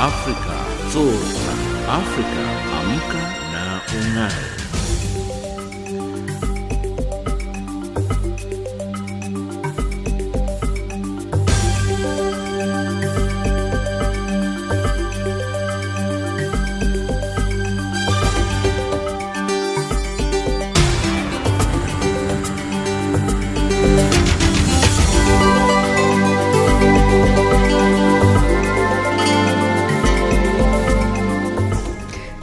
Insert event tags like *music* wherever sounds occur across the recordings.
Afrika Zorka. Afrika amka na ung'ae.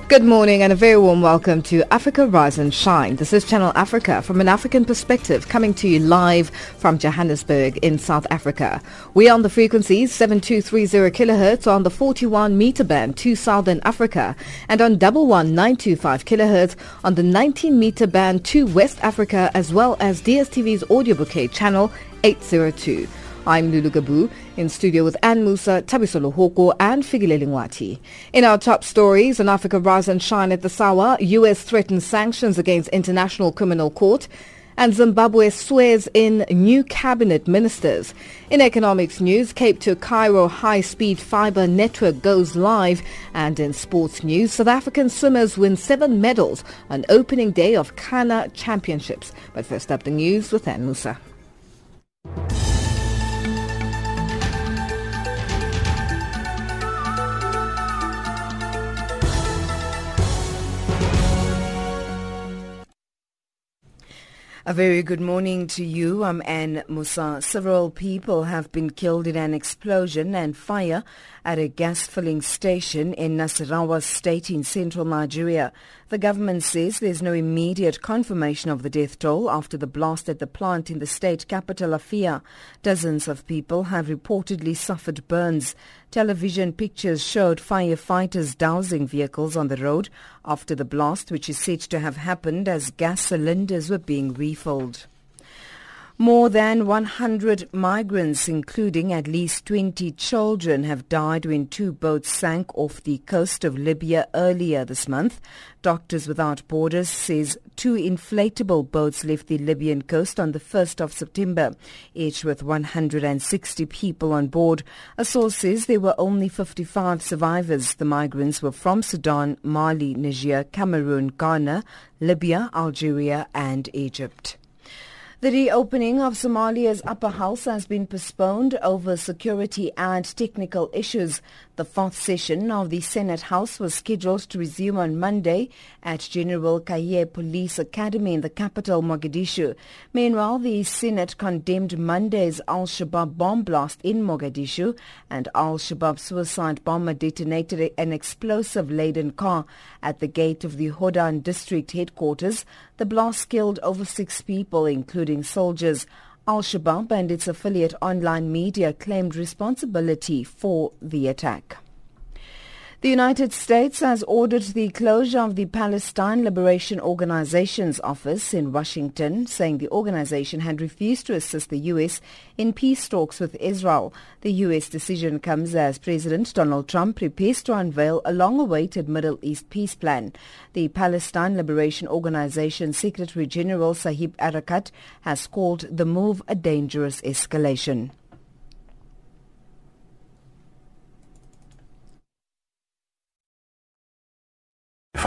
Good morning and a very warm welcome to Africa Rise and Shine. This is Channel Africa from an African perspective coming to you live from Johannesburg in South Africa. We are on the frequencies 7230 kilohertz on the 41 meter band to Southern Africa and on 11925 kilohertz on the 19 meter band to West Africa as well as DSTV's audio bouquet channel 802. I'm Lulu Gabu in studio with Ann Musa, Tabisolo Hoko and Figile Lingwati. In our top stories, on Africa Rise and Shine at the Sawa, U.S. threatens sanctions against International Criminal Court and Zimbabwe swears in new cabinet ministers. In economics news, Cape to Cairo high-speed fiber network goes live. And in sports news, South African swimmers win seven medals on opening day of Kana Championships. But first up, the news with Ann Musa. A very good morning to you. I'm Anne Musa. Several people have been killed in an explosion and fire at a gas filling station in Nasarawa state in central Nigeria. The government says there's no immediate confirmation of the death toll after the blast at the plant in the state capital Lafia. Dozens of people have reportedly suffered burns. Television pictures showed firefighters dousing vehicles on the road after the blast, which is said to have happened as gas cylinders were being refilled. More than 100 migrants, including at least 20 children, have died when two boats sank off the coast of Libya earlier this month. Doctors Without Borders says two inflatable boats left the Libyan coast on the 1st of September, each with 160 people on board. A source says there were only 55 survivors. The migrants were from Sudan, Mali, Niger, Cameroon, Ghana, Libya, Algeria and Egypt. The reopening of Somalia's upper house has been postponed over security and technical issues. The fourth session of the Senate House was scheduled to resume on Monday at General Kahiye Police Academy in the capital, Mogadishu. Meanwhile, the Senate condemned Monday's Al-Shabaab bomb blast in Mogadishu and Al-Shabaab suicide bomber detonated an explosive-laden car at the gate of the Hodan district headquarters. The blast killed over six people, including soldiers. Al-Shabaab and its affiliate online media claimed responsibility for the attack. The United States has ordered the closure of the Palestine Liberation Organization's office in Washington, saying the organization had refused to assist the U.S. in peace talks with Israel. The U.S. decision comes as President Donald Trump prepares to unveil a long-awaited Middle East peace plan. The Palestine Liberation Organization Secretary General Saeb Erekat has called the move a dangerous escalation.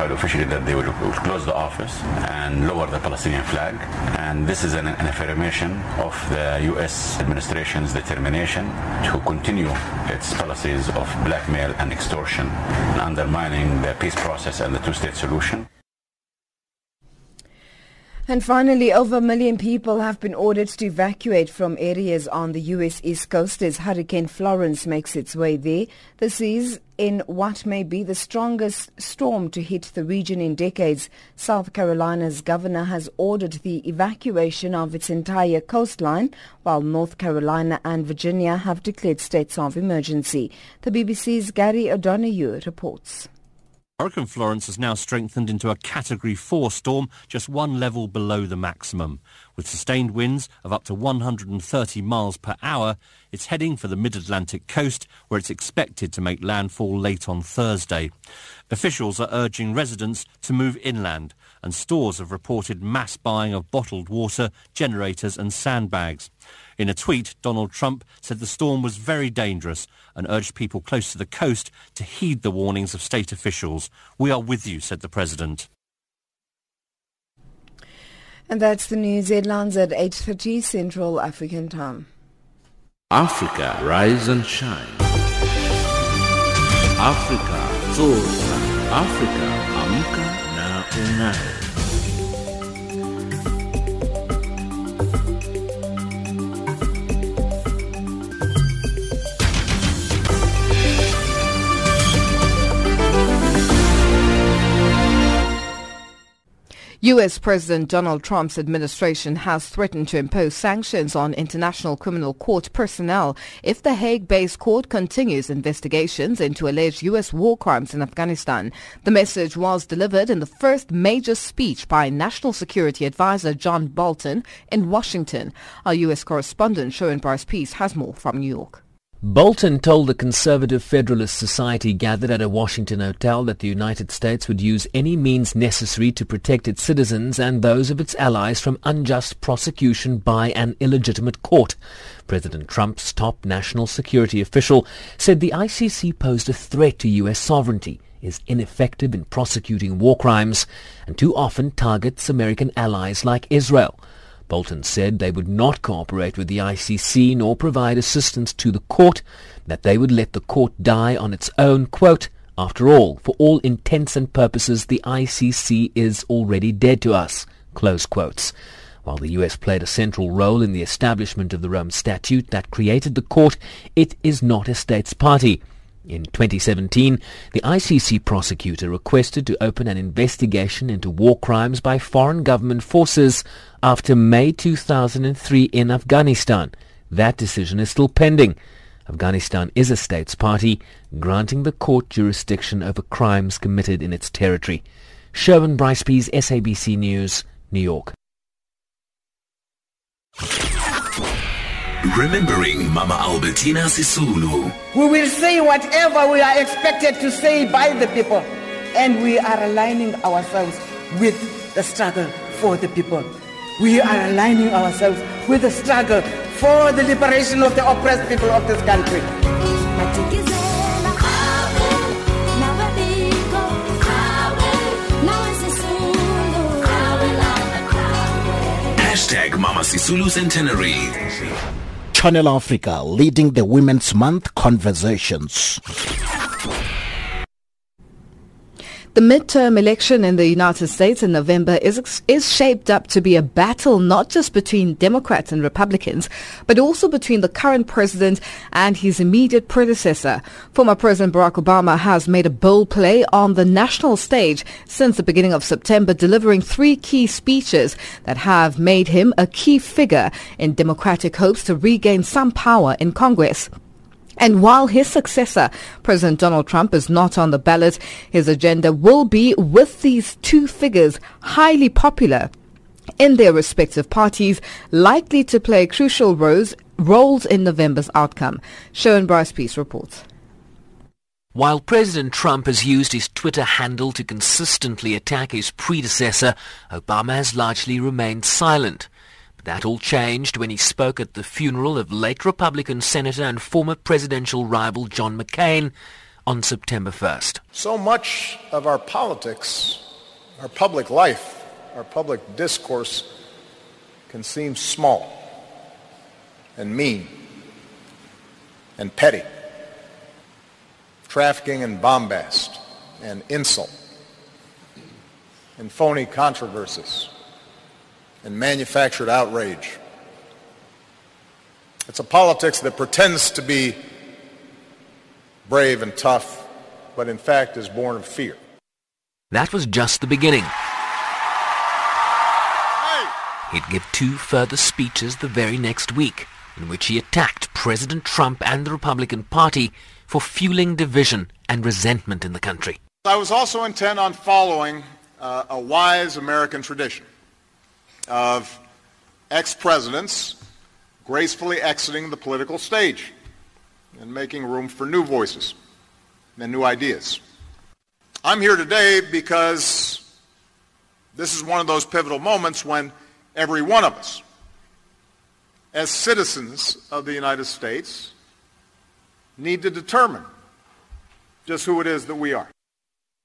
Notified officially that they will close the office and lower the Palestinian flag. And this is an, an affirmation of the U.S. administration's determination to continue its policies of blackmail and extortion, and undermining the peace process and the two-state solution. And finally, over a million people have been ordered to evacuate from areas on the U.S. East Coast as Hurricane Florence makes its way there. This is in what may be the strongest storm to hit the region in decades. South Carolina's governor has ordered the evacuation of its entire coastline, while North Carolina and Virginia have declared states of emergency. The BBC's Gary O'Donoghue reports. Hurricane Florence has now strengthened into a Category 4 storm, just one level below the maximum. With sustained winds of up to 130 miles per hour, it's heading for the mid-Atlantic coast, where it's expected to make landfall late on Thursday. Officials are urging residents to move inland. and stores have reported mass buying of bottled water, generators and sandbags. In a tweet, Donald Trump said the storm was very dangerous and urged people close to the coast to heed the warnings of state officials. We are with you, said the president. And that's the news headlines at 8.30 Central African Time. Africa, rise and shine. Africa, zorka. Africa, amka na ung'ae. U.S. President Donald Trump's administration has threatened to impose sanctions on International Criminal Court personnel if the Hague-based court continues investigations into alleged U.S. war crimes in Afghanistan. The message was delivered in the first major speech by National Security Advisor John Bolton in Washington. Our U.S. correspondent Sherwin Bryce-Pease has more from New York. Bolton told the Conservative Federalist Society gathered at a Washington hotel that the United States would use any means necessary to protect its citizens and those of its allies from unjust prosecution by an illegitimate court. President Trump's top national security official said the ICC posed a threat to U.S. sovereignty, is ineffective in prosecuting war crimes, and too often targets American allies like Israel. Bolton said they would not cooperate with the ICC nor provide assistance to the court, that they would let the court die on its own, quote, after all, for all intents and purposes, the ICC is already dead to us, close quotes. While the US played a central role in the establishment of the Rome Statute that created the court, it is not a states party. In 2017, the ICC prosecutor requested to open an investigation into war crimes by foreign government forces after May 2003 in Afghanistan. That decision is still pending. Afghanistan is a states party, granting the court jurisdiction over crimes committed in its territory. Sherwin Bryce-Pease, SABC News, New York. Remembering Mama Albertina Sisulu. We will say whatever we are expected to say by the people, and we are aligning ourselves with the struggle for the people. We are aligning ourselves with the struggle for the liberation of the oppressed people of this country. Hashtag Mama Sisulu Centenary. Channel Africa leading the Women's Month conversations. The midterm election in the United States in November is, is shaped up to be a battle not just between Democrats and Republicans, but also between the current president and his immediate predecessor. Former President Barack Obama has made a bold play on the national stage since the beginning of September, delivering three key speeches that have made him a key figure in Democratic hopes to regain some power in Congress. And while his successor, President Donald Trump, is not on the ballot, his agenda will be, with these two figures, highly popular in their respective parties, likely to play crucial roles, roles in November's outcome. Sherwin Bryce-Pease reports. While President Trump has used his Twitter handle to consistently attack his predecessor, Obama has largely remained silent. That all changed when he spoke at the funeral of late Republican Senator and former presidential rival John McCain on September 1st. So much of our politics, our public life, our public discourse can seem small and mean and petty. Trafficking in bombast and insult and phony controversies and manufactured outrage. It's a politics that pretends to be brave and tough, but in fact is born of fear. That was just the beginning. He'd give two further speeches the very next week in which he attacked President Trump and the Republican Party for fueling division and resentment in the country. I was also intent on following uh, a wise American tradition of ex-presidents gracefully exiting the political stage and making room for new voices and new ideas. I'm here today because This is one of those pivotal moments when every one of us, as citizens of the United States, need to determine just who it is that we are.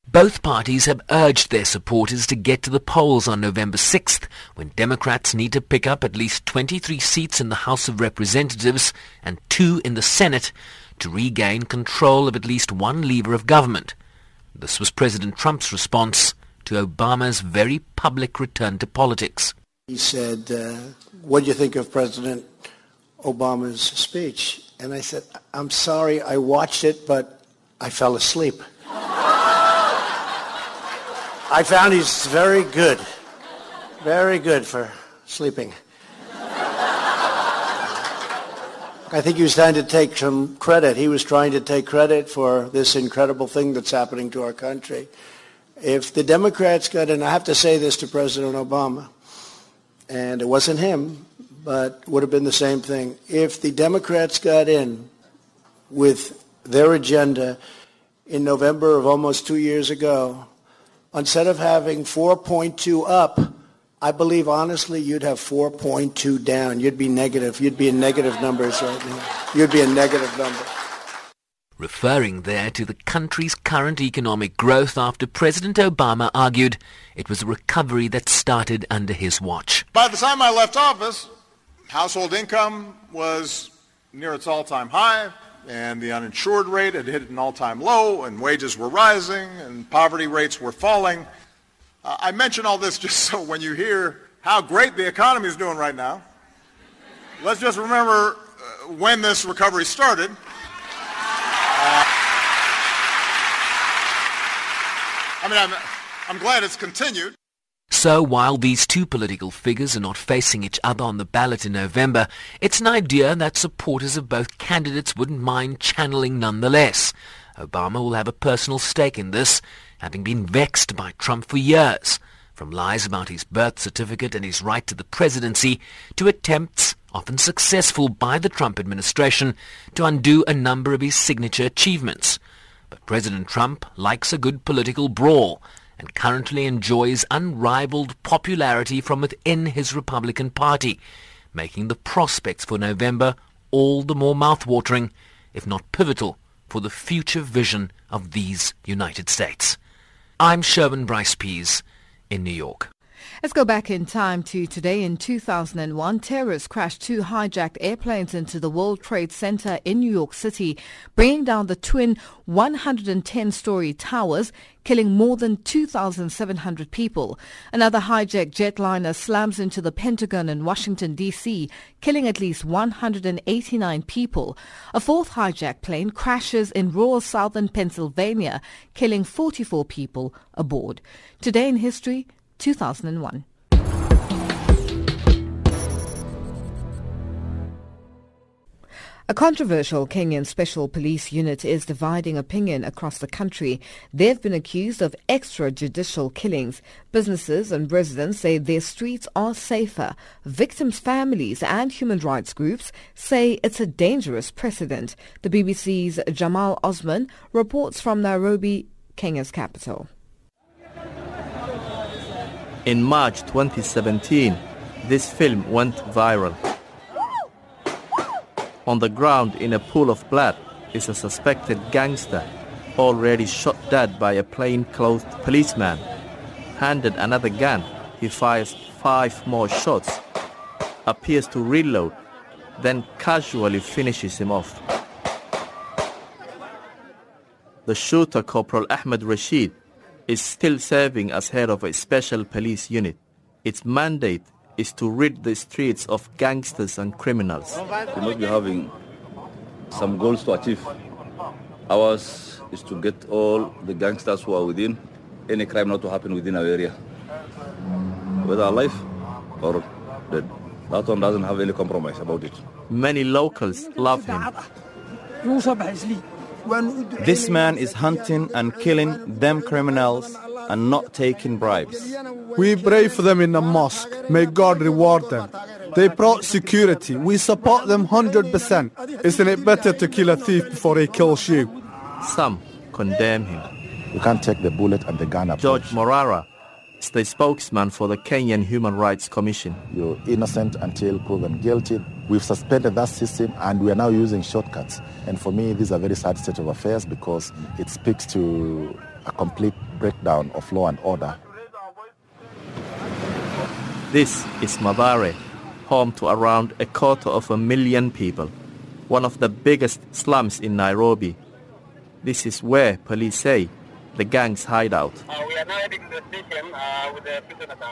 Both parties have urged their supporters to get to the polls on November 6th, when Democrats need to pick up at least 23 seats in the House of Representatives and two in the Senate to regain control of at least one lever of government. This was President Trump's response to Obama's very public return to politics. He said, uh, what do you think of President Obama's speech? And I said, I'm sorry, I watched it, but I fell asleep. *laughs* I found he's very good. Very good for sleeping. I think he was trying to take some credit. He was trying to take credit for this incredible thing that's happening to our country. If the Democrats got in, I have to say this to President Obama, and it wasn't him, but would have been the same thing. If the Democrats got in with their agenda in November of almost two years ago, instead of having 4.2 up, I believe honestly you'd have 4.2 down. You'd be negative. You'd be in negative numbers right now. You'd be in negative numbers. Referring there to the country's current economic growth after President Obama argued it was a recovery that started under his watch. By the time I left office, household income was near its all-time high and the uninsured rate had hit an all-time low, and wages were rising, and poverty rates were falling. Uh, I mention all this *laughs* just so when you hear how great the economy is doing right now, let's just remember uh, when this recovery started. Uh, I mean, I'm, I'm glad it's continued. So while these two political figures are not facing each other on the ballot in November, it's an idea that supporters of both candidates wouldn't mind channeling nonetheless. Obama will have a personal stake in this, having been vexed by Trump for years, from lies about his birth certificate and his right to the presidency to attempts, often successful by the Trump administration, to undo a number of his signature achievements. But President Trump likes a good political brawl, and currently enjoys unrivaled popularity from within his Republican Party, making the prospects for November all the more mouthwatering, if not pivotal, for the future vision of these United States. I'm Sherwin Bryce Pease in New York. Let's go back in time to today in 2001. Terrorists crashed two hijacked airplanes into the World Trade Center in New York City, bringing down the twin 110-story towers, killing more than 2,700 people. Another hijacked jetliner slams into the Pentagon in Washington, D.C., killing at least 189 people. A fourth hijacked plane crashes in rural southern Pennsylvania, killing 44 people aboard. Today in history, 2001. A controversial Kenyan special police unit is dividing opinion across the country. They've been accused of extrajudicial killings. Businesses and residents say their streets are safer. Victims' families and human rights groups say it's a dangerous precedent. The BBC's Jamal Osman reports from Nairobi, Kenya's capital. In March 2017, this film went viral. On the ground in a pool of blood is a suspected gangster already shot dead by a plainclothed policeman. Handed another gun, he fires five more shots, appears to reload, then casually finishes him off. The shooter, Corporal Ahmed Rashid, is still serving as head of a special police unit. Its mandate is to rid the streets of gangsters and criminals. We must be having some goals to achieve. Ours is to get all the gangsters who are within any crime not to happen within our area, whether alive or dead. That one doesn't have any compromise about it. Many locals love him. This man is hunting and killing them criminals and not taking bribes. We pray for them in the mosque. May God reward them. They brought security. We support them 100%. Isn't it better to kill a thief before he kills you? Some condemn him. You can't take the bullet and the gun up. George Morara is the spokesman for the Kenyan Human Rights Commission. You're innocent until proven guilty. We've suspended that system and we are now using shortcuts. And for me, this is a very sad state of affairs because it speaks to a complete breakdown of law and order. This is Mathare, home to around a quarter of a million people, one of the biggest slums in Nairobi. This is where police say the gang's hideout.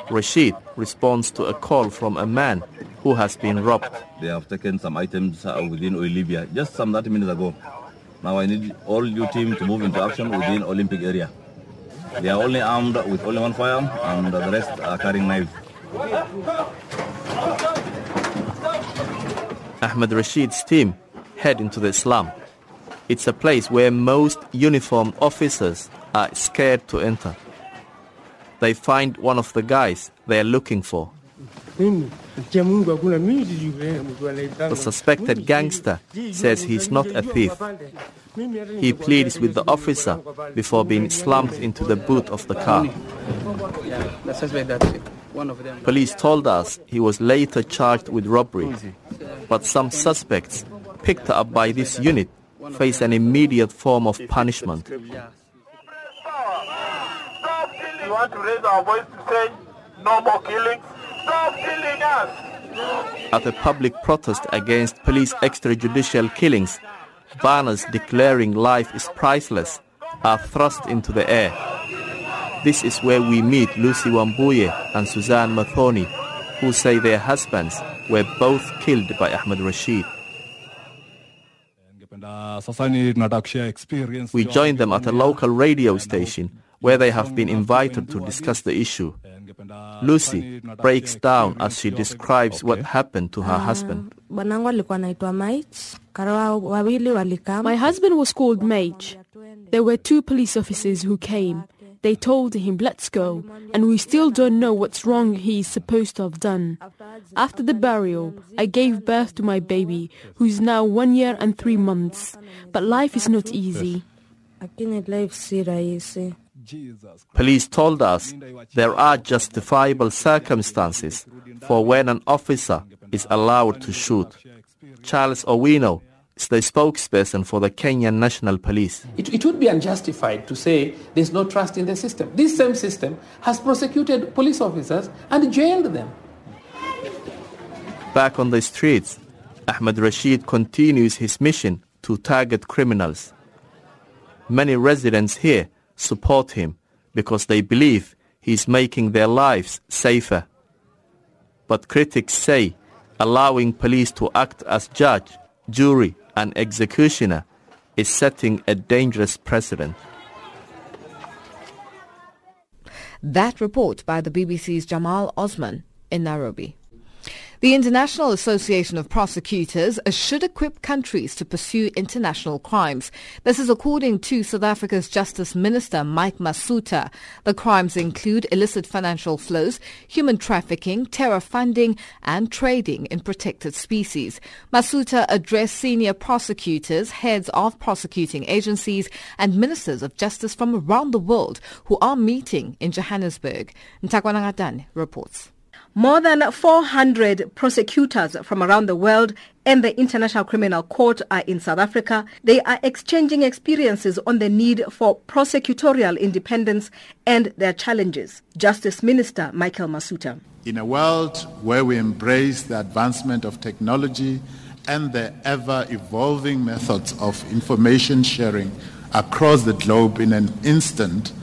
Rashid responds to a call from a man who has been robbed. They have taken some items uh, within Olivia just some 30 minutes ago. Now I need all your team to move into action within Olympic area. They are only armed with only one firearm and the rest are carrying knives. Ahmed Rashid's team head into the slum. It's a place where most uniformed officers are scared to enter. They find one of the guys they are looking for. The suspected gangster says he's not a thief. He pleads with the officer before being slammed into the boot of the car. Police told us he was later charged with robbery, but some suspects picked up by this unit face an immediate form of punishment. We want to raise our voice to say no more killings. Stop killing us. At a public protest against police extrajudicial killings, banners declaring life is priceless are thrust into the air. This is where we meet Lucy Wambuye and Suzanne Mathoni, who say their husbands were both killed by Ahmed Rashid. We join them at a local radio station where they have been invited to discuss the issue. Lucy breaks down as she describes what happened to her husband. My husband was called Mage. There were two police officers who came. They told him, let's go, and we still don't know what's wrong he is supposed to have done. After the burial, I gave birth to my baby, who's now one year and three months. But life is not easy. Police told us there are justifiable circumstances for when an officer is allowed to shoot. Charles Owino is the spokesperson for the Kenyan National Police. It, it would be unjustified to say there's no trust in the system. This same system has prosecuted police officers and jailed them. Back on the streets, Ahmed Rashid continues his mission to target criminals. Many residents here support him because they believe he's making their lives safer. But critics say allowing police to act as judge, jury, and executioner is setting a dangerous precedent. That report by the BBC's Jamal Osman in Nairobi. The International Association of Prosecutors should equip countries to pursue international crimes. This is according to South Africa's Justice Minister Mike Masutha. The crimes include illicit financial flows, human trafficking, terror funding, and trading in protected species. Masutha addressed senior prosecutors, heads of prosecuting agencies, and ministers of justice from around the world who are meeting in Johannesburg. Ntakwana reports. More than 400 prosecutors from around the world and the International Criminal Court are in South Africa. They are exchanging experiences on the need for prosecutorial independence and their challenges. Justice Minister Michael Masutha. In a world where we embrace the advancement of technology and the ever-evolving methods of information sharing across the globe in an instant,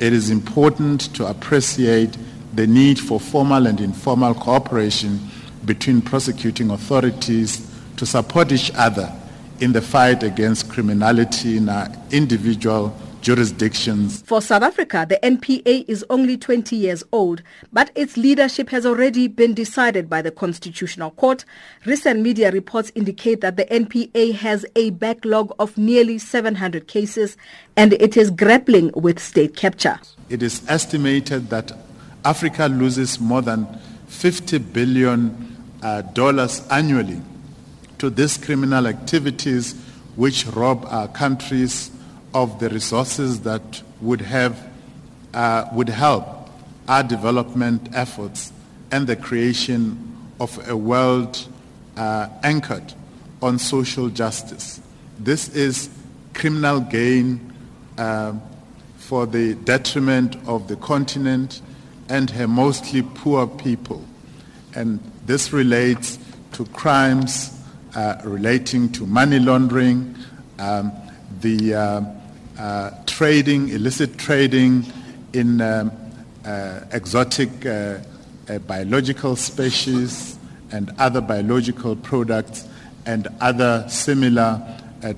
it is important to appreciate the need for formal and informal cooperation between prosecuting authorities to support each other in the fight against criminality in our individual jurisdictions. For South Africa, the NPA is only 20 years old, but its leadership has already been decided by the Constitutional Court. Recent media reports indicate that the NPA has a backlog of nearly 700 cases and it is grappling with state capture. It is estimated that Africa loses more than 50 billion uh, dollars annually to these criminal activities which rob our countries of the resources that would have uh, would help our development efforts and the creation of a world uh, anchored on social justice. This is criminal gain uh, for the detriment of the continent and her mostly poor people. And this relates to crimes uh, relating to money laundering, um, the uh, uh, trading, illicit trading in um, uh, exotic uh, uh, biological species and other biological products and other similar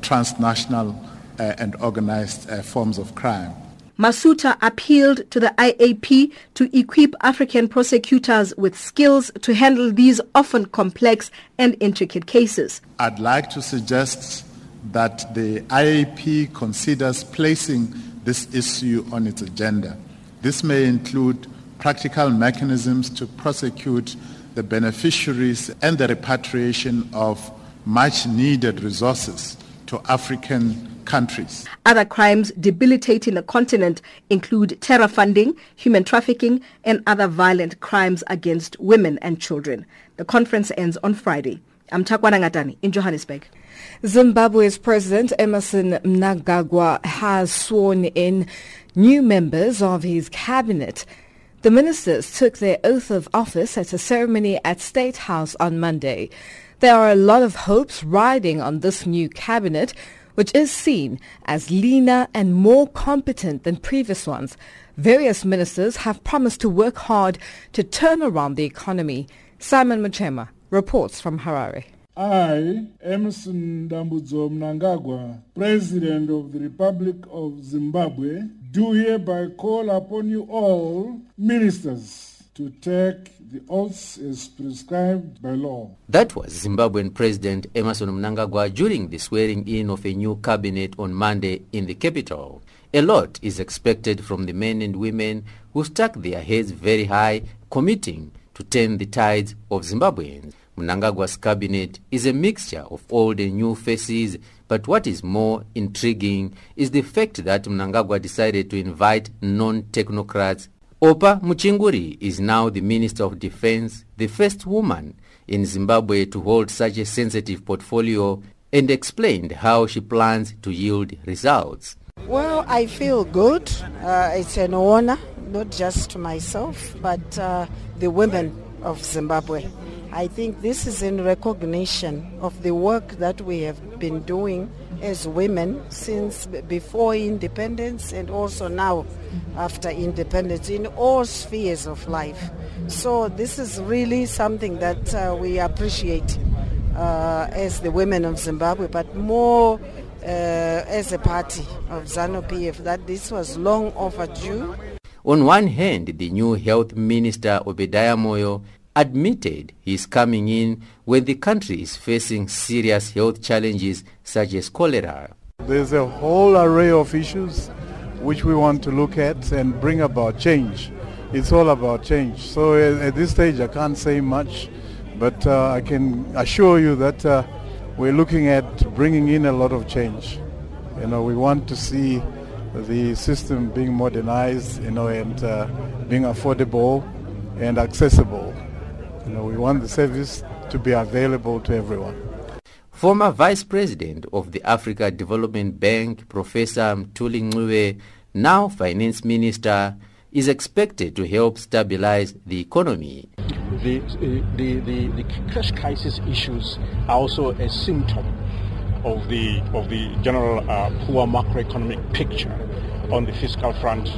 transnational and organized forms of crime. Masutha appealed to the IAP to equip African prosecutors with skills to handle these often complex and intricate cases. I'd like to suggest that the IAP considers placing this issue on its agenda. This may include practical mechanisms to prosecute the beneficiaries and the repatriation of much needed resources to African countries. Other crimes debilitating the continent include terror funding, human trafficking, and other violent crimes against women and children. The conference ends on Friday. I'm Takwana Ngatani in Johannesburg. Zimbabwe's President Emmerson Mnangagwa has sworn in new members of his cabinet. The ministers took their oath of office at a ceremony at State House on Monday. There are a lot of hopes riding on this new cabinet, which is seen as leaner and more competent than previous ones. Various ministers have promised to work hard to turn around the economy. Simon Muchemwa reports from Harare. I, Emmerson Dambudzo Mnangagwa, President of the Republic of Zimbabwe, do hereby call upon you all, ministers, to take the oaths as prescribed by law. That was Zimbabwean President Emmerson Mnangagwa during the swearing-in of a new cabinet on Monday in the capital. A lot is expected from the men and women who stuck their heads very high, committing to turn the tides of Zimbabweans. Mnangagwa's cabinet is a mixture of old and new faces, but what is more intriguing is the fact that Mnangagwa decided to invite non-technocrats. Oppah Muchinguri is now the Minister of Defense, the first woman in Zimbabwe to hold such a sensitive portfolio, and explained how she plans to yield results. Well, I feel good. Uh, it's an honor, not just to myself, but uh, the women of Zimbabwe. I think this is in recognition of the work that we have been doing as women since before independence and also now after independence in all spheres of life. So this is really something that uh, we appreciate uh, as the women of Zimbabwe, but more uh, as a party of ZANU-PF that this was long overdue. On one hand, the new health minister Obadiah Moyo admitted he is coming in when the country is facing serious health challenges such as cholera. There's a whole array of issues which we want to look at and bring about change. It's all about change. So at this stage I can't say much, but uh, I can assure you that uh, we're looking at bringing in a lot of change. You know, we want to see the system being modernized, you know, and uh, being affordable and accessible. You know, we want the service to be available to everyone. Former Vice President of the Africa Development Bank, Professor Mthuli Ncube, now Finance Minister, is expected to help stabilize the economy. The, the, the, the cash crisis issues are also a symptom of the, of the general uh, poor macroeconomic picture on the fiscal front,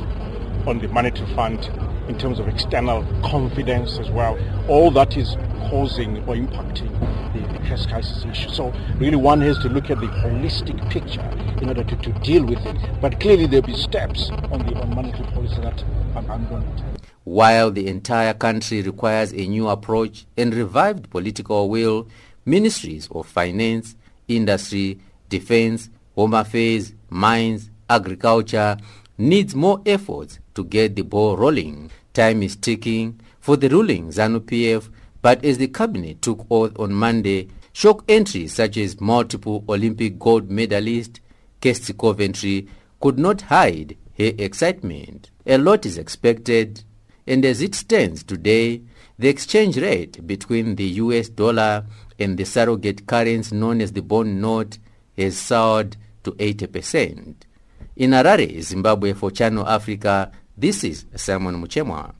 on the monetary fund in terms of external confidence as well. All that is causing or impacting the, crisis issue. So really one has to look at the holistic picture in order to, to deal with it. But clearly there'll be steps on the on monetary policy that I'm, I'm going to take. While the entire country requires a new approach and revived political will, ministries of finance, industry, defense, home affairs, mines, agriculture needs more efforts to get the ball rolling. Time is ticking for the ruling ZANU-PF, but as the cabinet took oath on Monday, shock entries such as multiple Olympic gold medalist Kirsty Coventry could not hide her excitement. A lot is expected And as it stands today, the exchange rate between the US dollar and the surrogate currency known as the bond note has soared to 80%. In Harare, Zimbabwe for Channel Africa, this is Simon Muchemwa.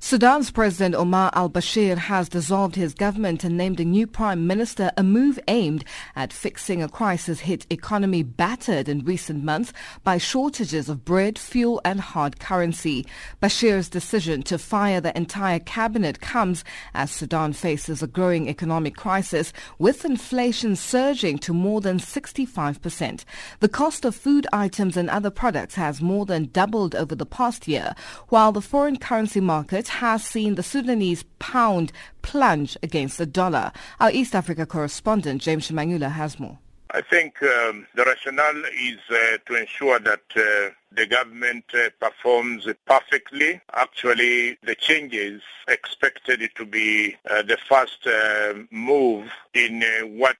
Sudan's President Omar al-Bashir has dissolved his government and named a new prime minister, a move aimed at fixing a crisis-hit economy battered in recent months by shortages of bread, fuel and hard currency. Bashir's decision to fire the entire cabinet comes as Sudan faces a growing economic crisis with inflation surging to more than 65%. The cost of food items and other products has more than doubled over the past year, while the foreign currency market has seen the Sudanese pound plunge against the dollar. Our East Africa correspondent, James Shimanyula, has more. I think um, the rationale is uh, to ensure that uh, the government uh, performs perfectly. Actually, the changes expected to be uh, the first uh, move in uh, what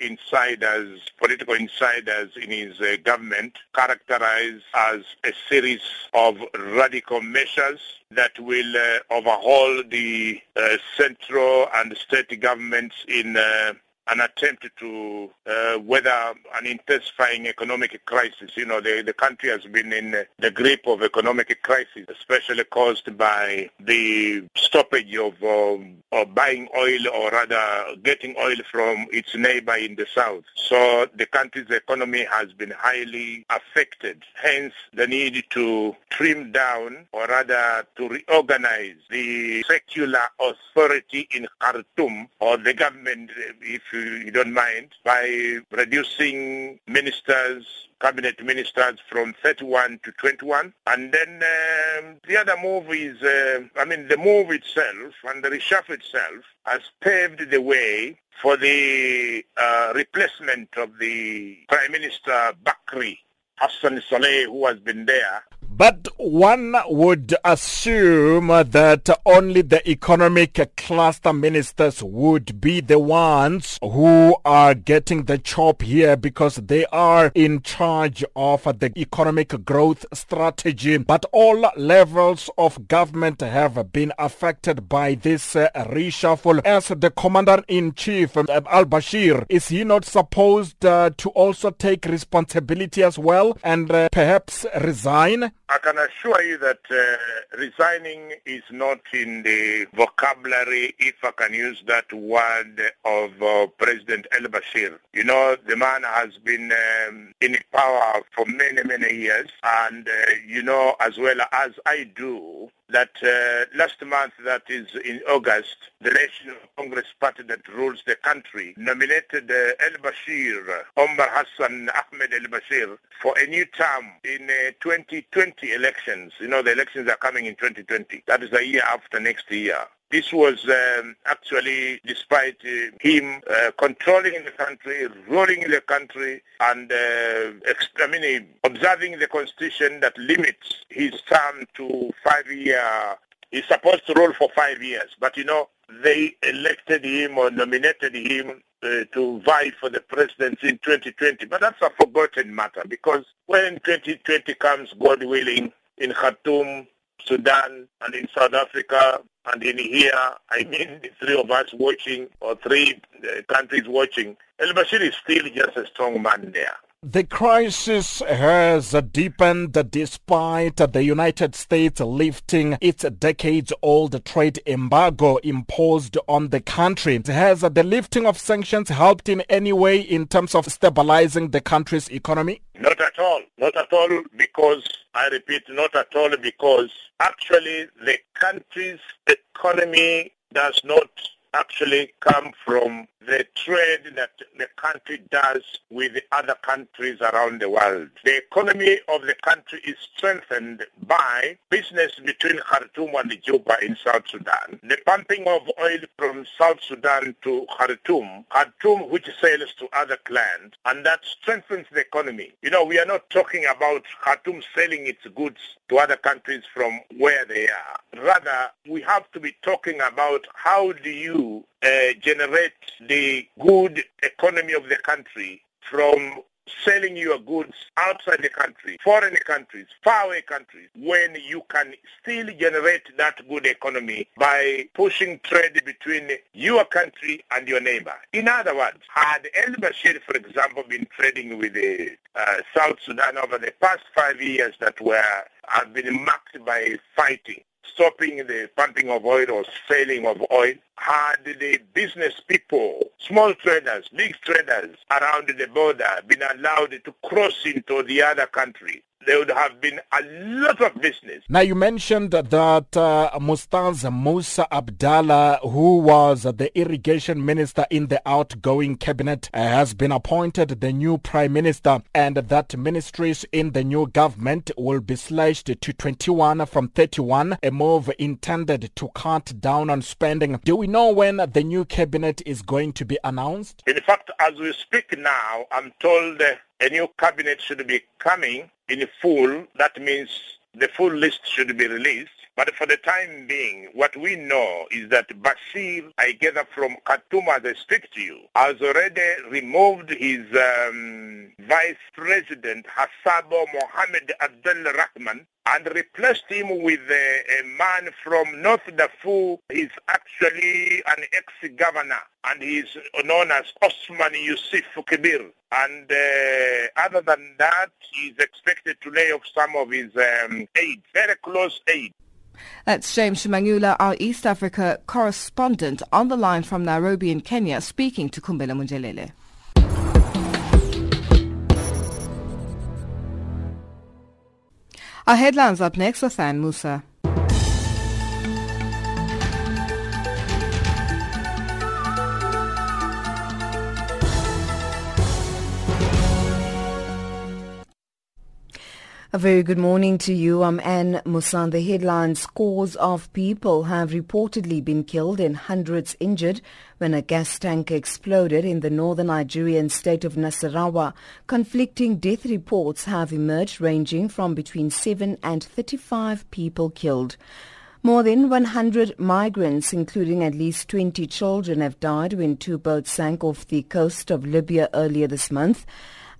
insiders, political insiders in his government characterize as a series of radical measures that will overhaul the central and state governments in an attempt to uh, weather an intensifying economic crisis. You know, the, the country has been in the grip of economic crisis, especially caused by the stoppage of, um, of buying oil or rather getting oil from its neighbor in the south. So the country's economy has been highly affected. Hence, the need to trim down or rather to reorganize the secular authority in Khartoum or the government, if you don't mind, by reducing ministers, cabinet ministers from 31 to 21. And then um, the other move is, uh, I mean, the move itself and the reshuffle itself has paved the way for the uh, replacement of the Prime Minister Bakri Hassan Saleh, who has been there but one would assume that only the economic cluster ministers would be the ones who are getting the chop here because they are in charge of the economic growth strategy. But all levels of government have been affected by this uh, reshuffle. As the commander-in-chief, um, al-Bashir, is he not supposed uh, to also take responsibility as well and uh, perhaps resign? I can assure you that uh, resigning is not in the vocabulary, if I can use that word, of uh, President El-Bashir. You know, the man has been um, in power for many, many years. And, uh, you know, as well as I do, that uh, last month, that is in August, the National Congress Party that rules the country nominated uh, El-Bashir, Omar Hassan Ahmed El-Bashir, for a new term in uh, 2020 elections. You know, the elections are coming in 2020. That is a year after next year. This was um, actually despite uh, him uh, controlling the country, ruling the country, and uh, I mean, observing the constitution that limits his term to five years. He's supposed to rule for five years, but you know, they elected him or nominated him uh, to vie for the presidency in 2020. But that's a forgotten matter because when 2020 comes, God willing, in Khartoum, Sudan, and in South Africa, and in here, I mean the three of us watching, or three uh, countries watching, El-Bashir is still just a strong man there. The crisis has deepened despite the United States lifting its decades-old trade embargo imposed on the country. Has uh, the lifting of sanctions helped in any way in terms of stabilizing the country's economy? Not at all. Not at all because, I repeat, not at all because actually the country's economy does not actually come from the trade that the country does with the other countries around the world. The economy of the country is strengthened by business between Khartoum and Juba in South Sudan. The pumping of oil from South Sudan to Khartoum, Khartoum which sells to other clients, and that strengthens the economy. You know, we are not talking about Khartoum selling its goods to other countries from where they are. Rather, we have to be talking about how do you uh, generate the good economy of the country from selling your goods outside the country, foreign countries, faraway countries, when you can still generate that good economy by pushing trade between your country and your neighbor. In other words, had El Bashir, for example, been trading with the, uh, South Sudan over the past five years that were have been marked by fighting, stopping the pumping of oil or selling of oil, had the business people, small traders, big traders around the border been allowed to cross into the other country, there would have been a lot of business. Now, you mentioned that uh, Mustaz Musa Abdallah, who was the irrigation minister in the outgoing cabinet, uh, has been appointed the new prime minister, and that ministries in the new government will be slashed to 21 from 31, a move intended to cut down on spending. Do we know when the new cabinet is going to be announced? In fact, as we speak now, I'm told a new cabinet should be coming in full. That means the full list should be released. But for the time being, what we know is that Bashir, I gather from Khartoum as I speak to you, has already removed his um, vice president, Hassabo Mohammed Abdel Rahman, and replaced him with a, a, man from North Darfur. He's actually an ex-governor, and he's known as Osman Yusuf Kibir. And uh, other than that, he's expected to lay off some of his um, aid, very close aid. That's James Shimanyula, our East Africa correspondent, on the line from Nairobi in Kenya, speaking to Kumbela Munjelele. Our headlines up next with Ann Musa. A very good morning to you. I'm Anne Musan. The headlines scores of people have reportedly been killed and hundreds injured when a gas tanker exploded in the northern Nigerian state of Nasarawa. Conflicting death reports have emerged ranging from between 7 and 35 people killed. More than 100 migrants, including at least 20 children, have died when two boats sank off the coast of Libya earlier this month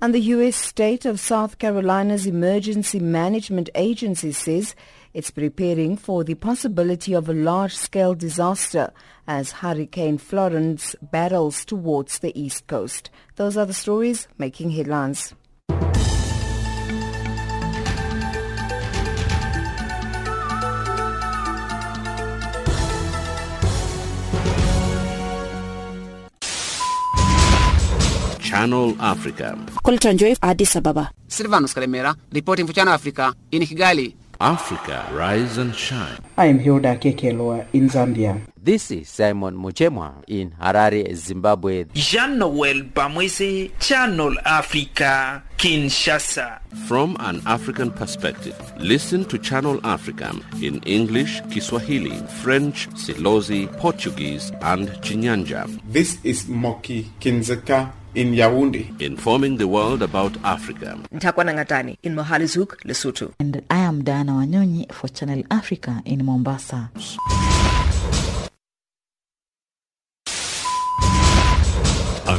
and the U.S. state of South Carolina's Emergency Management Agency says it's preparing for the possibility of a large-scale disaster as Hurricane Florence battles towards the east coast. Those are the stories making headlines. Channel Africa. Colton Joy, Addis Ababa. Silvanus Kalemera, reporting for Channel Africa in Kigali. Africa, rise and shine. I am Hilda Kekelwa in Zambia. This is Simon Muchemwa in Harare, Zimbabwe. Jean-Noel Bamwese, Channel Africa, Kinshasa. From an African perspective, listen to Channel Africa in English, Kiswahili, French, Silozi, Portuguese, and Chinyanja. This is Moki Kinzeka in Yaoundé. Informing the world about Africa. Ntakwana Ngatani in Mohalizuk, Lesotho. And I am Diana Wanyonyi for Channel Africa in Mombasa.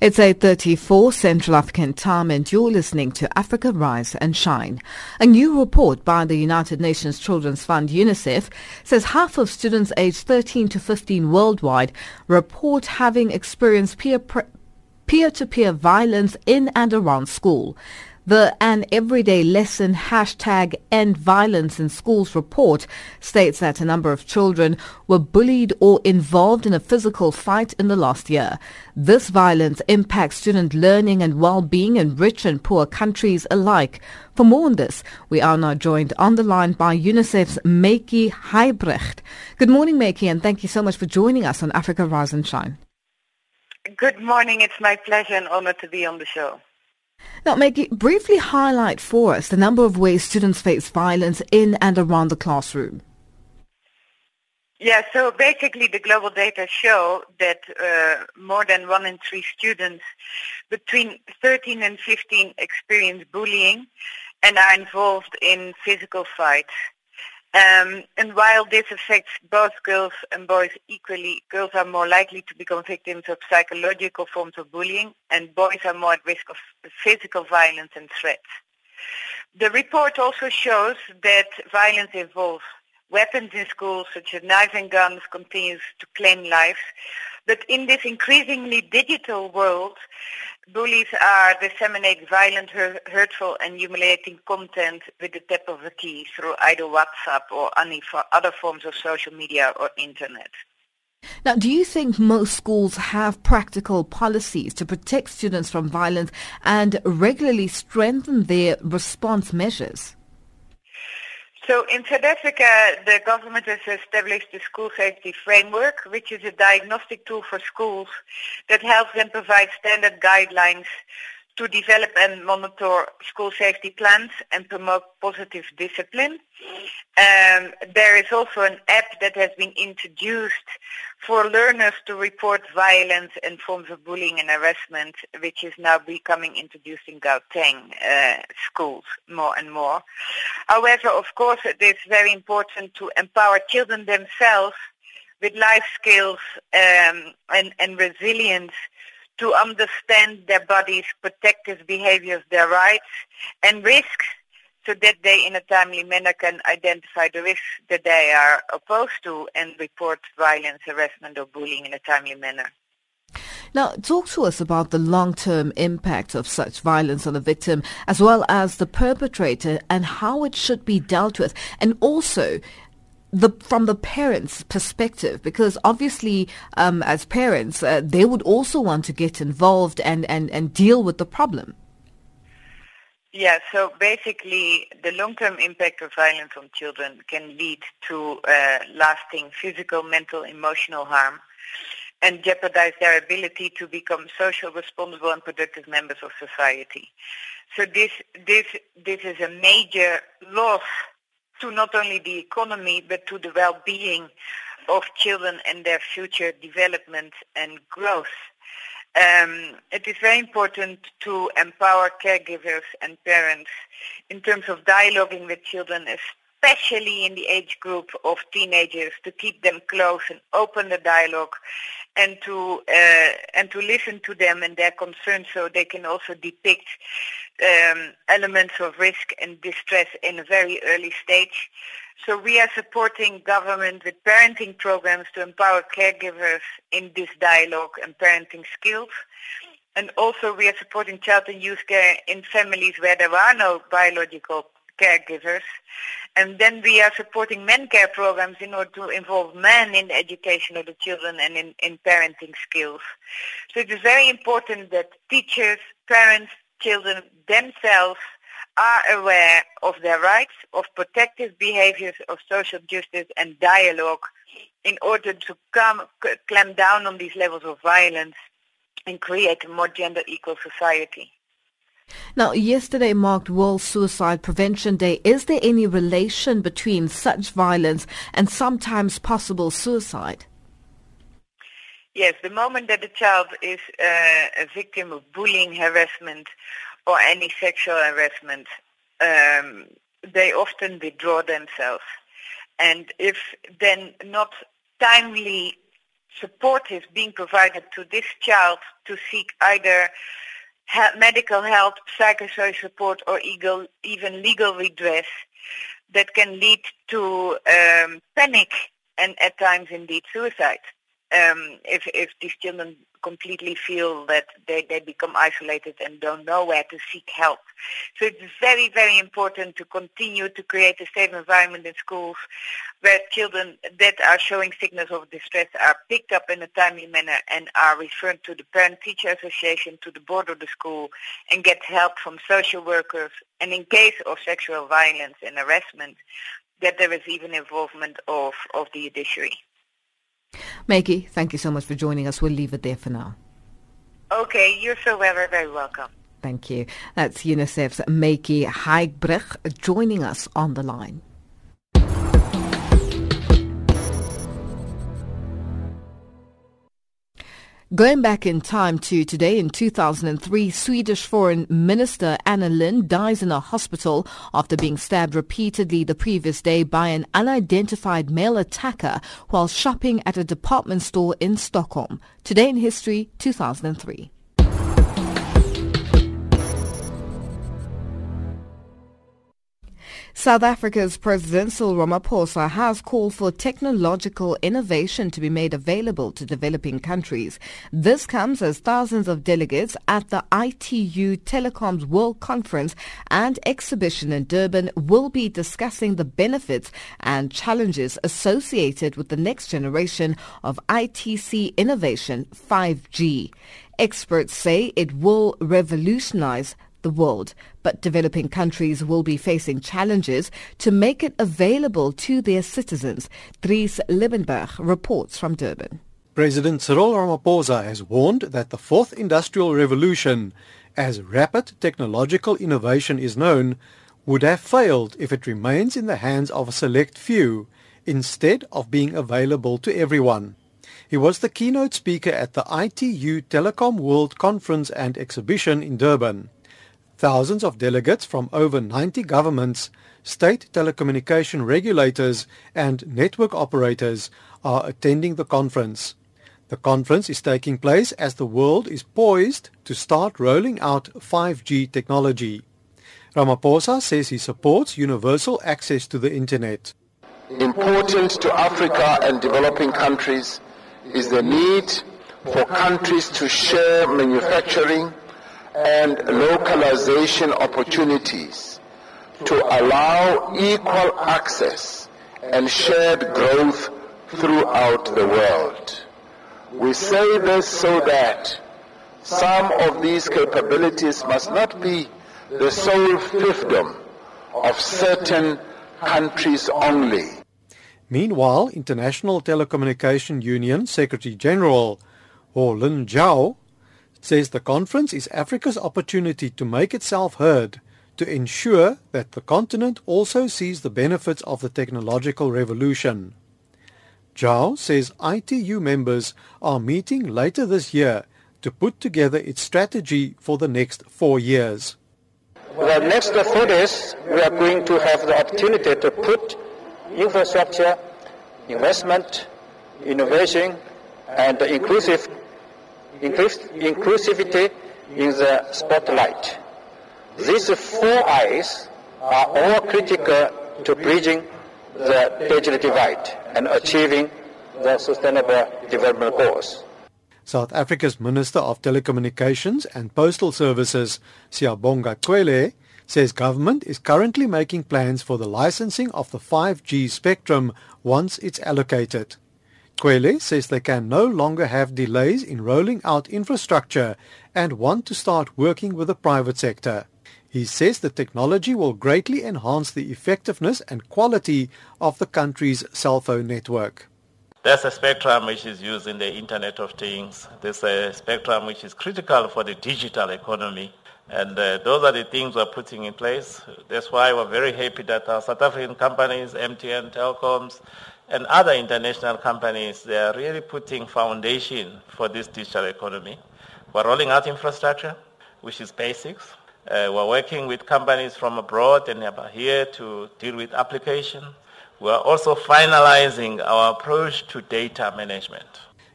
It's 8.34 Central African time and you're listening to Africa Rise and Shine. A new report by the United Nations Children's Fund UNICEF says half of students aged 13 to 15 worldwide report having experienced peer pre- peer-to-peer violence in and around school. The An Everyday Lesson hashtag End Violence in Schools report states that a number of children were bullied or involved in a physical fight in the last year. This violence impacts student learning and well-being in rich and poor countries alike. For more on this, we are now joined on the line by UNICEF's Meiki Heibrecht. Good morning, Meiki, and thank you so much for joining us on Africa Rise and Shine. Good morning. It's my pleasure and honor to be on the show. Now, Maggie, briefly highlight for us the number of ways students face violence in and around the classroom. Yeah, so basically the global data show that uh, more than one in three students between 13 and 15 experience bullying and are involved in physical fights. Um, and while this affects both girls and boys equally, girls are more likely to become victims of psychological forms of bullying, and boys are more at risk of physical violence and threats. The report also shows that violence involves weapons in schools, such as knives and guns, continues to claim lives. But in this increasingly digital world, Bullies are disseminate violent, hurtful and humiliating content with the tap of a key through either WhatsApp or any other forms of social media or internet. Now, do you think most schools have practical policies to protect students from violence and regularly strengthen their response measures? So in South Africa, the government has established the School Safety Framework, which is a diagnostic tool for schools that helps them provide standard guidelines to develop and monitor school safety plans and promote positive discipline. Um, there is also an app that has been introduced for learners to report violence and forms of bullying and harassment, which is now becoming introduced in Gauteng uh, schools more and more. However, of course, it is very important to empower children themselves with life skills um, and, and resilience to understand their body's protective behaviors, their rights and risks so that they in a timely manner can identify the risks that they are opposed to and report violence, harassment or bullying in a timely manner. Now, talk to us about the long-term impact of such violence on the victim as well as the perpetrator and how it should be dealt with. And also, the from the parents' perspective, because obviously, um, as parents, uh, they would also want to get involved and, and, and deal with the problem. Yeah, so basically the long-term impact of violence on children can lead to uh, lasting physical, mental, emotional harm and jeopardize their ability to become social, responsible and productive members of society. So this, this, this is a major loss to not only the economy but to the well-being of children and their future development and growth. Um, it is very important to empower caregivers and parents in terms of dialoguing with children, especially in the age group of teenagers, to keep them close and open the dialogue and to uh, and to listen to them and their concerns so they can also depict um, elements of risk and distress in a very early stage. So we are supporting government with parenting programs to empower caregivers in this dialogue and parenting skills. And also we are supporting child and youth care in families where there are no biological caregivers. And then we are supporting men care programs in order to involve men in the education of the children and in, in parenting skills. So it is very important that teachers, parents, children themselves are aware of their rights, of protective behaviors, of social justice and dialogue in order to come, clamp down on these levels of violence and create a more gender equal society. Now, yesterday marked World Suicide Prevention Day. Is there any relation between such violence and sometimes possible suicide? Yes, the moment that a child is uh, a victim of bullying, harassment, or any sexual harassment, um, they often withdraw themselves. And if then not timely support is being provided to this child to seek either medical help, psychosocial support, or even legal redress that can lead to um, panic and at times indeed suicide. Um, if, if these children completely feel that they, they become isolated and don't know where to seek help. So it's very, very important to continue to create a safe environment in schools where children that are showing signals of distress are picked up in a timely manner and are referred to the Parent-Teacher Association, to the board of the school, and get help from social workers. And in case of sexual violence and harassment, that there is even involvement of, of the judiciary. Maggie, thank you so much for joining us. We'll leave it there for now. Okay, you're so very, very welcome. Thank you. That's UNICEF's Maggie Heigbrecht joining us on the line. Going back in time to today in 2003, Swedish Foreign Minister Anna Lindh dies in a hospital after being stabbed repeatedly the previous day by an unidentified male attacker while shopping at a department store in Stockholm. Today in history, 2003. South Africa's President Cyril Ramaphosa has called for technological innovation to be made available to developing countries. This comes as thousands of delegates at the ITU Telecoms World Conference and exhibition in Durban will be discussing the benefits and challenges associated with the next generation of ITC innovation 5G. Experts say it will revolutionize the world, but developing countries will be facing challenges to make it available to their citizens. Dries Liebenberg reports from Durban. President Cyril Ramaphosa has warned that the fourth industrial revolution, as rapid technological innovation is known, would have failed if it remains in the hands of a select few instead of being available to everyone. He was the keynote speaker at the ITU Telecom World Conference and Exhibition in Durban. Thousands of delegates from over 90 governments, state telecommunication regulators and network operators are attending the conference. The conference is taking place as the world is poised to start rolling out 5G technology. Ramaphosa says he supports universal access to the internet. Important to Africa and developing countries is the need for countries to share manufacturing, and localization opportunities to allow equal access and shared growth throughout the world. We say this so that some of these capabilities must not be the sole fiefdom of certain countries only. Meanwhile, International Telecommunication Union Secretary General Houlin Zhao says the conference is Africa's opportunity to make itself heard to ensure that the continent also sees the benefits of the technological revolution. Zhao says ITU members are meeting later this year to put together its strategy for the next four years. The next four days, we are going to have the opportunity to put infrastructure, investment, innovation, and inclusive inclusivity in the spotlight. These four eyes are all critical to bridging the digital divide and achieving the sustainable development goals. South Africa's Minister of Telecommunications and Postal Services, Siyabonga Cwele, says government is currently making plans for the licensing of the 5G spectrum once it's allocated. Cwele says they can no longer have delays in rolling out infrastructure and want to start working with the private sector. He says the technology will greatly enhance the effectiveness and quality of the country's cell phone network. There's a spectrum which is used in the Internet of Things. There's a spectrum which is critical for the digital economy. And uh, those are the things we're putting in place. That's why we're very happy that our South African companies, MTN, Telecoms, and other international companies, they are really putting foundation for this digital economy. We're rolling out infrastructure, which is basics. Uh, we're working with companies from abroad and here to deal with application. We're also finalizing our approach to data management.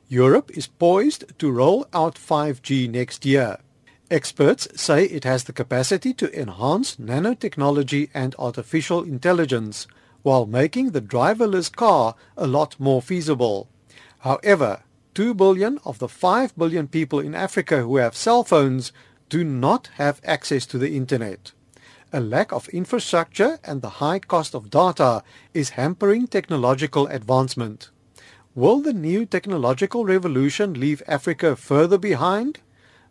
Europe is poised to roll out 5G next year. Experts say it has the capacity to enhance nanotechnology and artificial intelligence while making the driverless car a lot more feasible. However, 2 billion of the 5 billion people in Africa who have cell phones do not have access to the internet. A lack of infrastructure and the high cost of data is hampering technological advancement. Will the new technological revolution leave Africa further behind?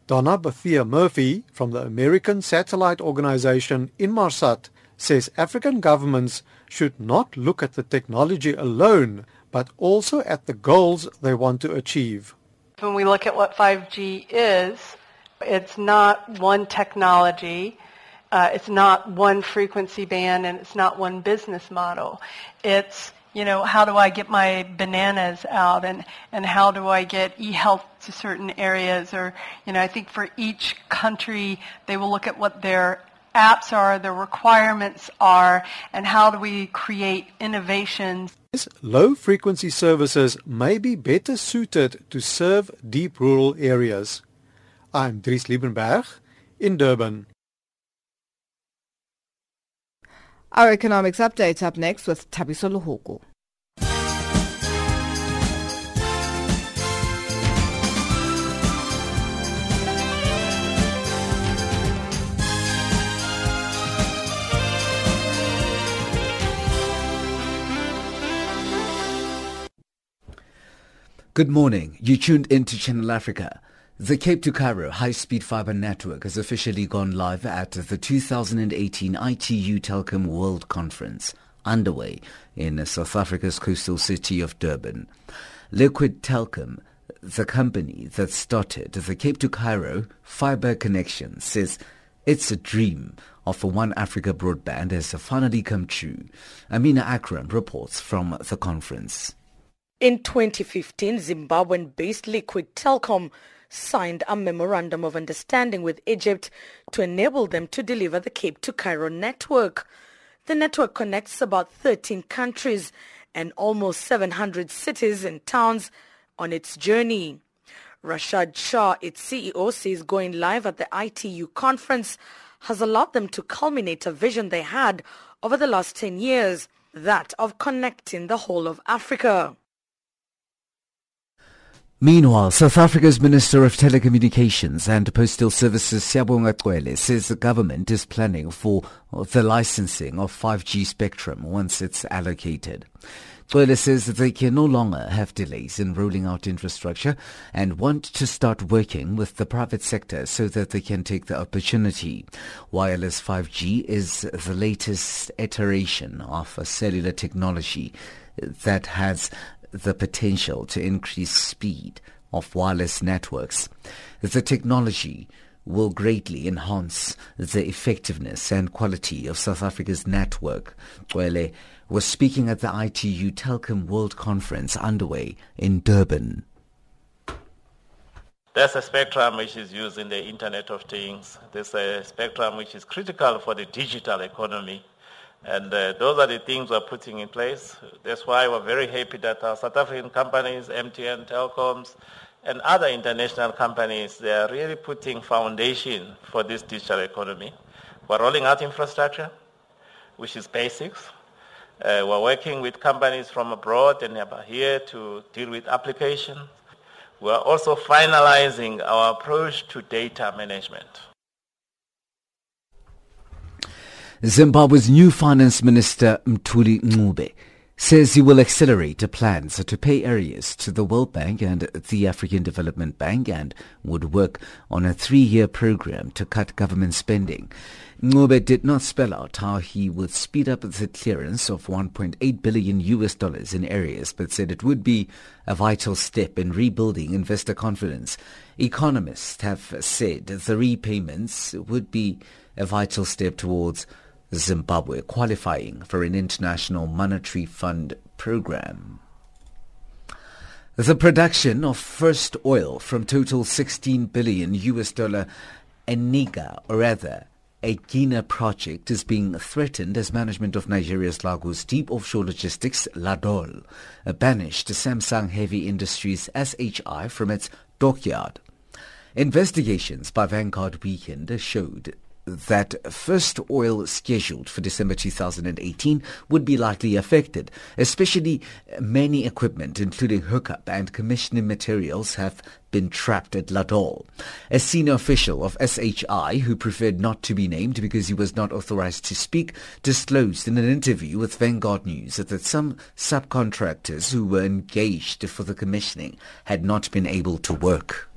Donna Bethea Murphy from the American Satellite Organization Inmarsat says African governments should not look at the technology alone, but also at the goals they want to achieve. When we look at what 5G is, it's not one technology, uh, it's not one frequency band, and it's not one business model. It's you know, how do I get my bananas out and, and how do I get e-health to certain areas or, you know, I think for each country they will look at what their apps are, the requirements are, and how do we create innovations. Low frequency services may be better suited to serve deep rural areas. I'm Dries Liebenberg in Durban. Our economics update up next with Tabiso Luhuku. Good morning. You tuned into Channel Africa. The Cape to Cairo high-speed fiber network has officially gone live at the 2018 ITU Telecom World Conference underway in South Africa's coastal city of Durban. Liquid Telecom, the company that started the Cape to Cairo fiber connection, says it's a dream of a One Africa broadband has finally come true. Amina Akram reports from the conference. In 2015, Zimbabwean-based Liquid Telecom signed a memorandum of understanding with Egypt to enable them to deliver the Cape to Cairo network. The network connects about 13 countries and almost 700 cities and towns on its journey. Rashad Shah, its CEO, says going live at the ITU conference has allowed them to culminate a vision they had over the last 10 years, that of connecting the whole of Africa. Meanwhile, South Africa's Minister of Telecommunications and Postal Services Siyabonga Cwele says the government is planning for the licensing of 5G spectrum once it's allocated. Cwele says that they can no longer have delays in rolling out infrastructure and want to start working with the private sector so that they can take the opportunity. Wireless 5G is the latest iteration of a cellular technology that has the potential to increase speed of wireless networks. The technology will greatly enhance the effectiveness and quality of South Africa's network. Cwele was speaking at the ITU Telecom World Conference underway in Durban. There's a spectrum which is used in the Internet of Things. There's a spectrum which is critical for the digital economy. And uh, those are the things we're putting in place. That's why we're very happy that our South African companies, MTN, Telecoms, and other international companies, they are really putting foundation for this digital economy. We're rolling out infrastructure, which is basics. Uh, we're working with companies from abroad and here to deal with applications. We're also finalizing our approach to data management. Zimbabwe's new finance minister Mthuli Ncube says he will accelerate plans to pay areas to the World Bank and the African Development Bank and would work on a three-year program to cut government spending. Ncube did not spell out how he would speed up the clearance of 1.8 billion US dollars in areas, but said it would be a vital step in rebuilding investor confidence. Economists have said the repayments would be a vital step towards Zimbabwe qualifying for an International Monetary Fund program. The production of first oil from total 16 billion US dollar Eniga, or rather a Gina project is being threatened as management of Nigeria's Lagos Deep Offshore Logistics, LADOL, banished Samsung Heavy Industries SHI from its dockyard. Investigations by Vanguard Weekend showed that first oil scheduled for December 2018 would be likely affected, especially many equipment, including hookup and commissioning materials, have been trapped at Ladol. A senior official of SHI, who preferred not to be named because he was not authorized to speak, disclosed in an interview with Vanguard News that some subcontractors who were engaged for the commissioning had not been able to work.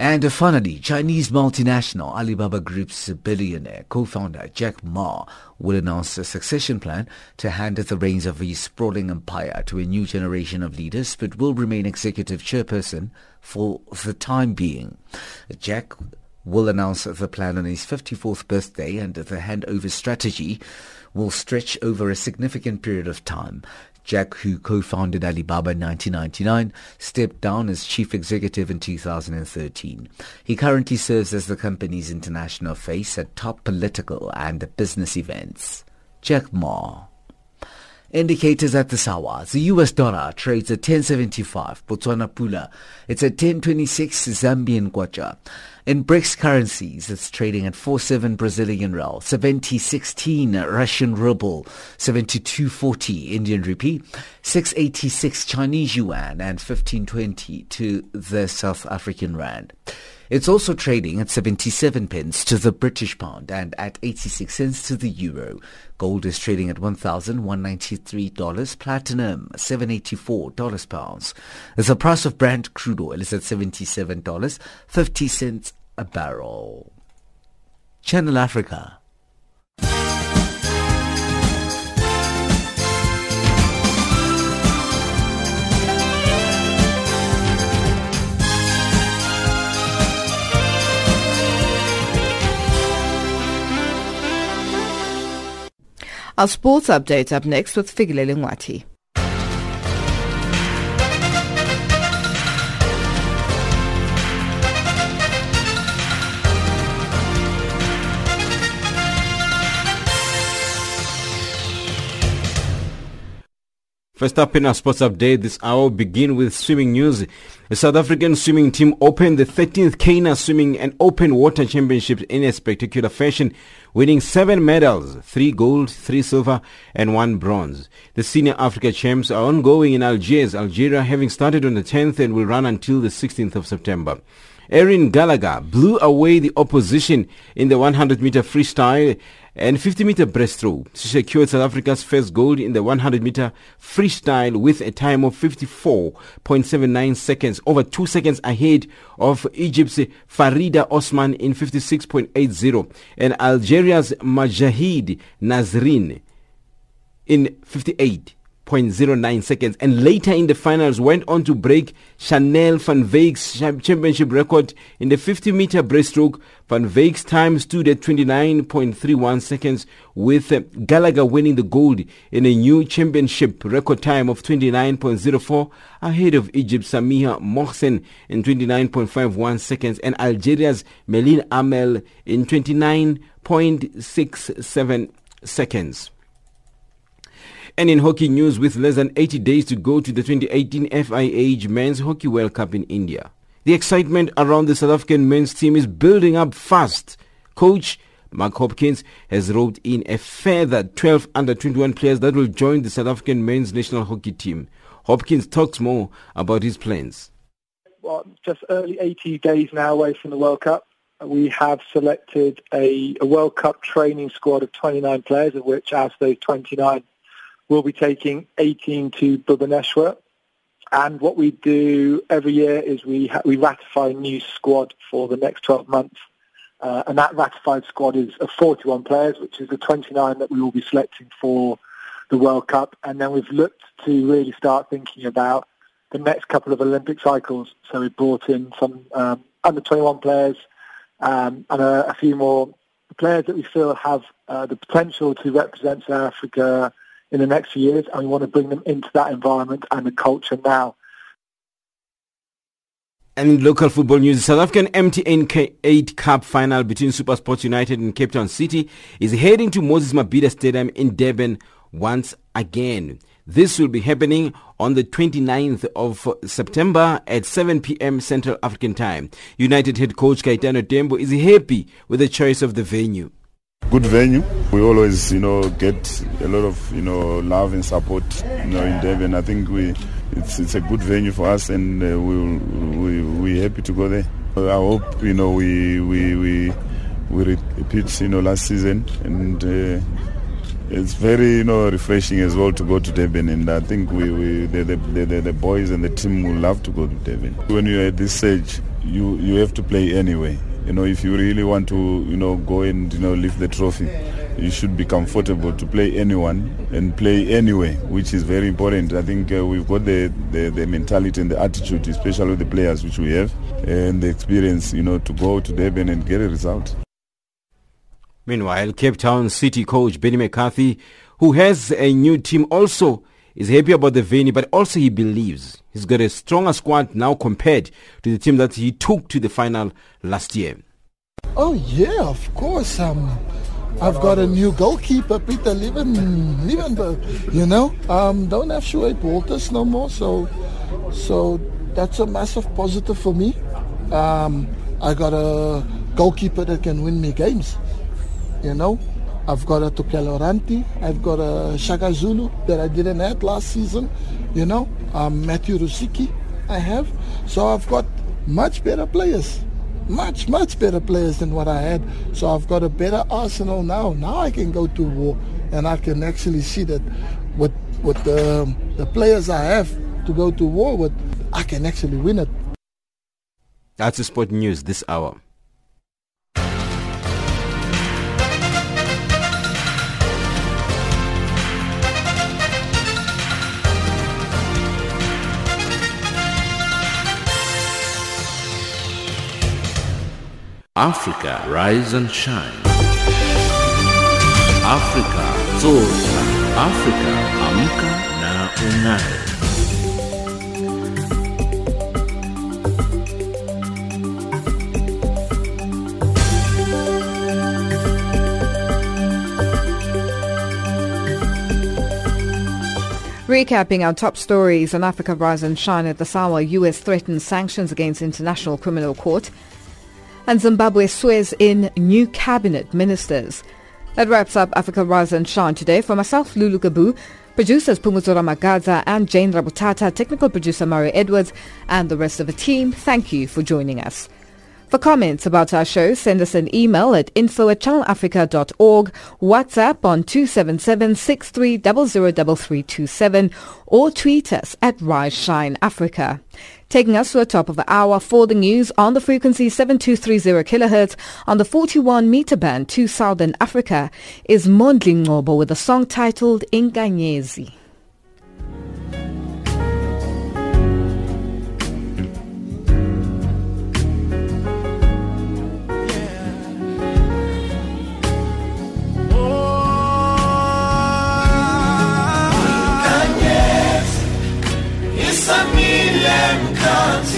And finally, Chinese multinational Alibaba Group's billionaire co-founder Jack Ma will announce a succession plan to hand the reins of his sprawling empire to a new generation of leaders, but will remain executive chairperson for the time being. Jack will announce the plan on his 54th birthday and the handover strategy will stretch over a significant period of time. Jack, who co-founded Alibaba in 1999, stepped down as chief executive in 2013. He currently serves as the company's international face at top political and business events. Jack Ma. Indicators at the Sawa. The US dollar trades at 1075 Botswana Pula. It's at 1026 Zambian Kwacha. In BRICS currencies, it's trading at 47 Brazilian real, 7016 Russian ruble, 7240 Indian rupee, 686 Chinese yuan, and 1520 to the South African rand. It's also trading at 77 pence to the British pound and at 86 cents to the euro. Gold is trading at $1,193, platinum $784 pounds. The price of Brent crude oil is at $77.50 a barrel. Channel Africa. Our sports update up next with Figile Ngwati. First up in our sports update this hour, begin with swimming news. The South African swimming team opened the 13th CANA Swimming and Open Water Championships in a spectacular fashion, winning seven medals, three gold, three silver, and one bronze. The Senior Africa Champs are ongoing in Algiers, Algeria having started on the 10th and will run until the 16th of September. Erin Gallagher blew away the opposition in the 100 meter freestyle and 50 meter breaststroke. She secured South Africa's first gold in the 100 meter freestyle with a time of 54.79 seconds, over two seconds ahead of Egypt's Farida Osman in 56.80 and Algeria's Majahid Nazrin in 58. 0.09 seconds and later in the finals went on to break Chanel van Wyk's championship record in the 50 meter breaststroke. Van Wyk's time stood at 29.31 seconds with uh, Gallagher winning the gold in a new championship record time of 29.04 ahead of Egypt's Samiha Mohsen in 29.51 seconds and Algeria's Melin Amel in 29.67 seconds. And in hockey news, with less than 80 days to go to the 2018 FIH Men's Hockey World Cup in India, the excitement around the South African men's team is building up fast. Coach Mark Hopkins has roped in a further 12 under 21 players that will join the South African men's national hockey team. Hopkins talks more about his plans. Well, just early 80 days now away from the World Cup. We have selected a, a World Cup training squad of 29 players, of which, as those 29 We'll be taking 18 to Bhubaneswar. And what we do every year is we, ha- we ratify a new squad for the next 12 months. Uh, and that ratified squad is of 41 players, which is the 29 that we will be selecting for the World Cup. And then we've looked to really start thinking about the next couple of Olympic cycles. So we brought in some um, under 21 players um, and a, a, few more players that we feel have uh, the potential to represent South Africa in the next few years, and we want to bring them into that environment and the culture now. And local football news, South African MTN K8 Cup final between SuperSport United and Cape Town City is heading to Moses Mabhida Stadium in Durban once again. This will be happening on the 29th of September at 7 p.m. Central African Time. United head coach Kaitano Tembo is happy with the choice of the venue. Good venue. We always, you know, get a lot of, you know, love and support, you know, in Durban. I think we it's it's a good venue for us, and uh, we we we happy to go there. I hope you know we we we we repeat you know last season, and uh, it's very you know refreshing as well to go to Durban, and I think we, we the, the, the, the boys and the team will love to go to Durban. When you're at this stage, you you have to play anyway. You know, if you really want to you know go and you know lift the trophy you should be comfortable to play anyone and play anyway, which is very important. I think uh, we've got the, the, the, mentality and the attitude, especially with the players which we have, and the experience, you know, to go to Durban and get a result. Meanwhile, Cape Town City coach Benny McCarthy, who has a new team also, is happy about the venue, but also he believes he's got a stronger squad now compared to the team that he took to the final last year. Oh yeah, of course. Um, I've got a new goalkeeper, Peter Lieven, Leeuwenburgh. You know, um, don't have Shuaib Walters no more, so so that's a massive positive for me. Um, I got a goalkeeper that can win me games. You know, I've got a Tokelo Rantie, I've got a Shaka Zulu that I didn't have last season. You know, um, Matthew Rusike, I have. So I've got much better players much, much better players than what I had. So I've got a better arsenal now. Now I can go to war and I can actually see that with, with the, the players I have to go to war with, I can actually win it. That's the sport news this hour. Africa, rise and shine. Africa, zorka. Africa, amka na unai. Recapping our top stories on Africa Rise and Shine at this hour, U.S. threatens sanctions against International Criminal Court and Zimbabwe swears in new cabinet ministers. That wraps up Africa Rise and Shine today. For myself, Lulu Gabu, producers Pumuzora Magaza and Jane Rabutata, technical producer Mario Edwards, and the rest of the team, thank you for joining us. For comments about our show, send us an email at info at channelafrica.org, WhatsApp on 277 or tweet us at Rise Shine Africa. Taking us to the top of the hour for the news on the frequency 7230 kHz on the 41 meter band to Southern Africa is Mondli Ngobo with a song titled Inganyezi. Samilem Kati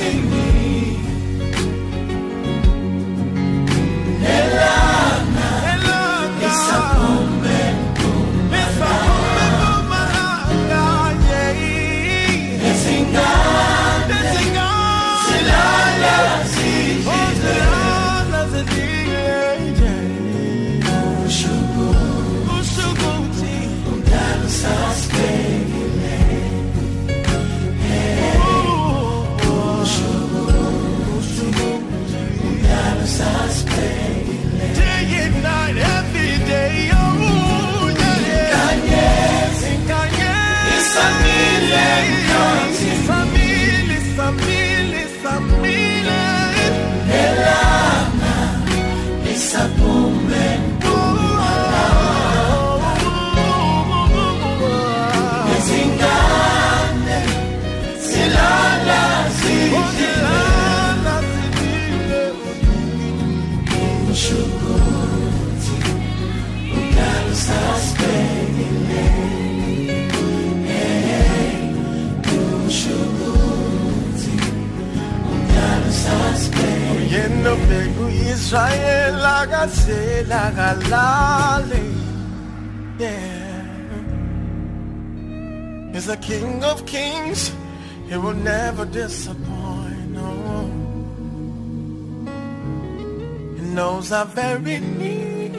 knows very need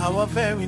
our very